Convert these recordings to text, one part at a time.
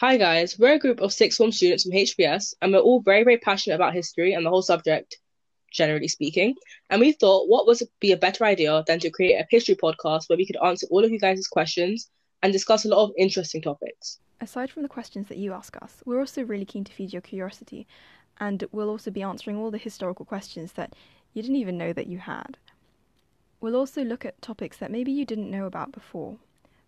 Hi guys, we're a group of sixth form students from HBS and we're all very, very passionate about history and the whole subject, generally speaking. And we thought what would be a better idea than to create a history podcast where we could answer all of you guys' questions and discuss a lot of interesting topics. Aside from the questions that you ask us, we're also really keen to feed your curiosity and we'll also be answering all the historical questions that you didn't even know that you had. We'll also look at topics that maybe you didn't know about before,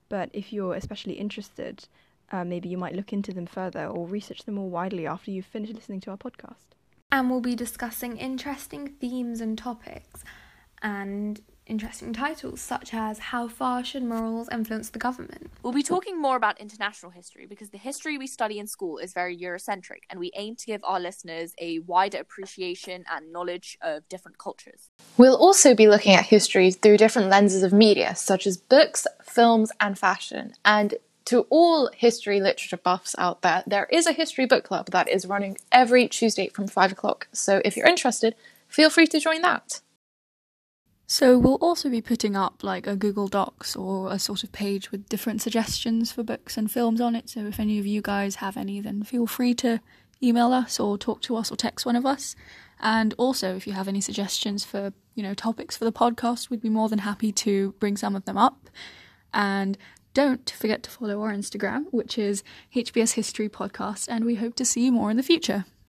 but if you're especially interested, uh, maybe you might look into them further or research them more widely after you've finished listening to our podcast. And we'll be discussing interesting themes and topics and interesting titles such as How Far Should Morals Influence the Government? We'll be talking more about international history because the history we study in school is very Eurocentric and we aim to give our listeners a wider appreciation and knowledge of different cultures. We'll also be looking at history through different lenses of media, such as books, films, and fashion. And to all history literature buffs out there, there is a history book club that is running every Tuesday from 5 o'clock. So if you're interested, feel free to join that. So we'll also be putting up like a Google Docs or a sort of page with different suggestions for books and films on it. So if any of you guys have any, then feel free to email us or talk to us or text one of us. And also, if you have any suggestions for you know topics for the podcast, we'd be more than happy to bring some of them up. And don't forget to follow our Instagram, which is HBS History Podcast, and we hope to see you more in the future.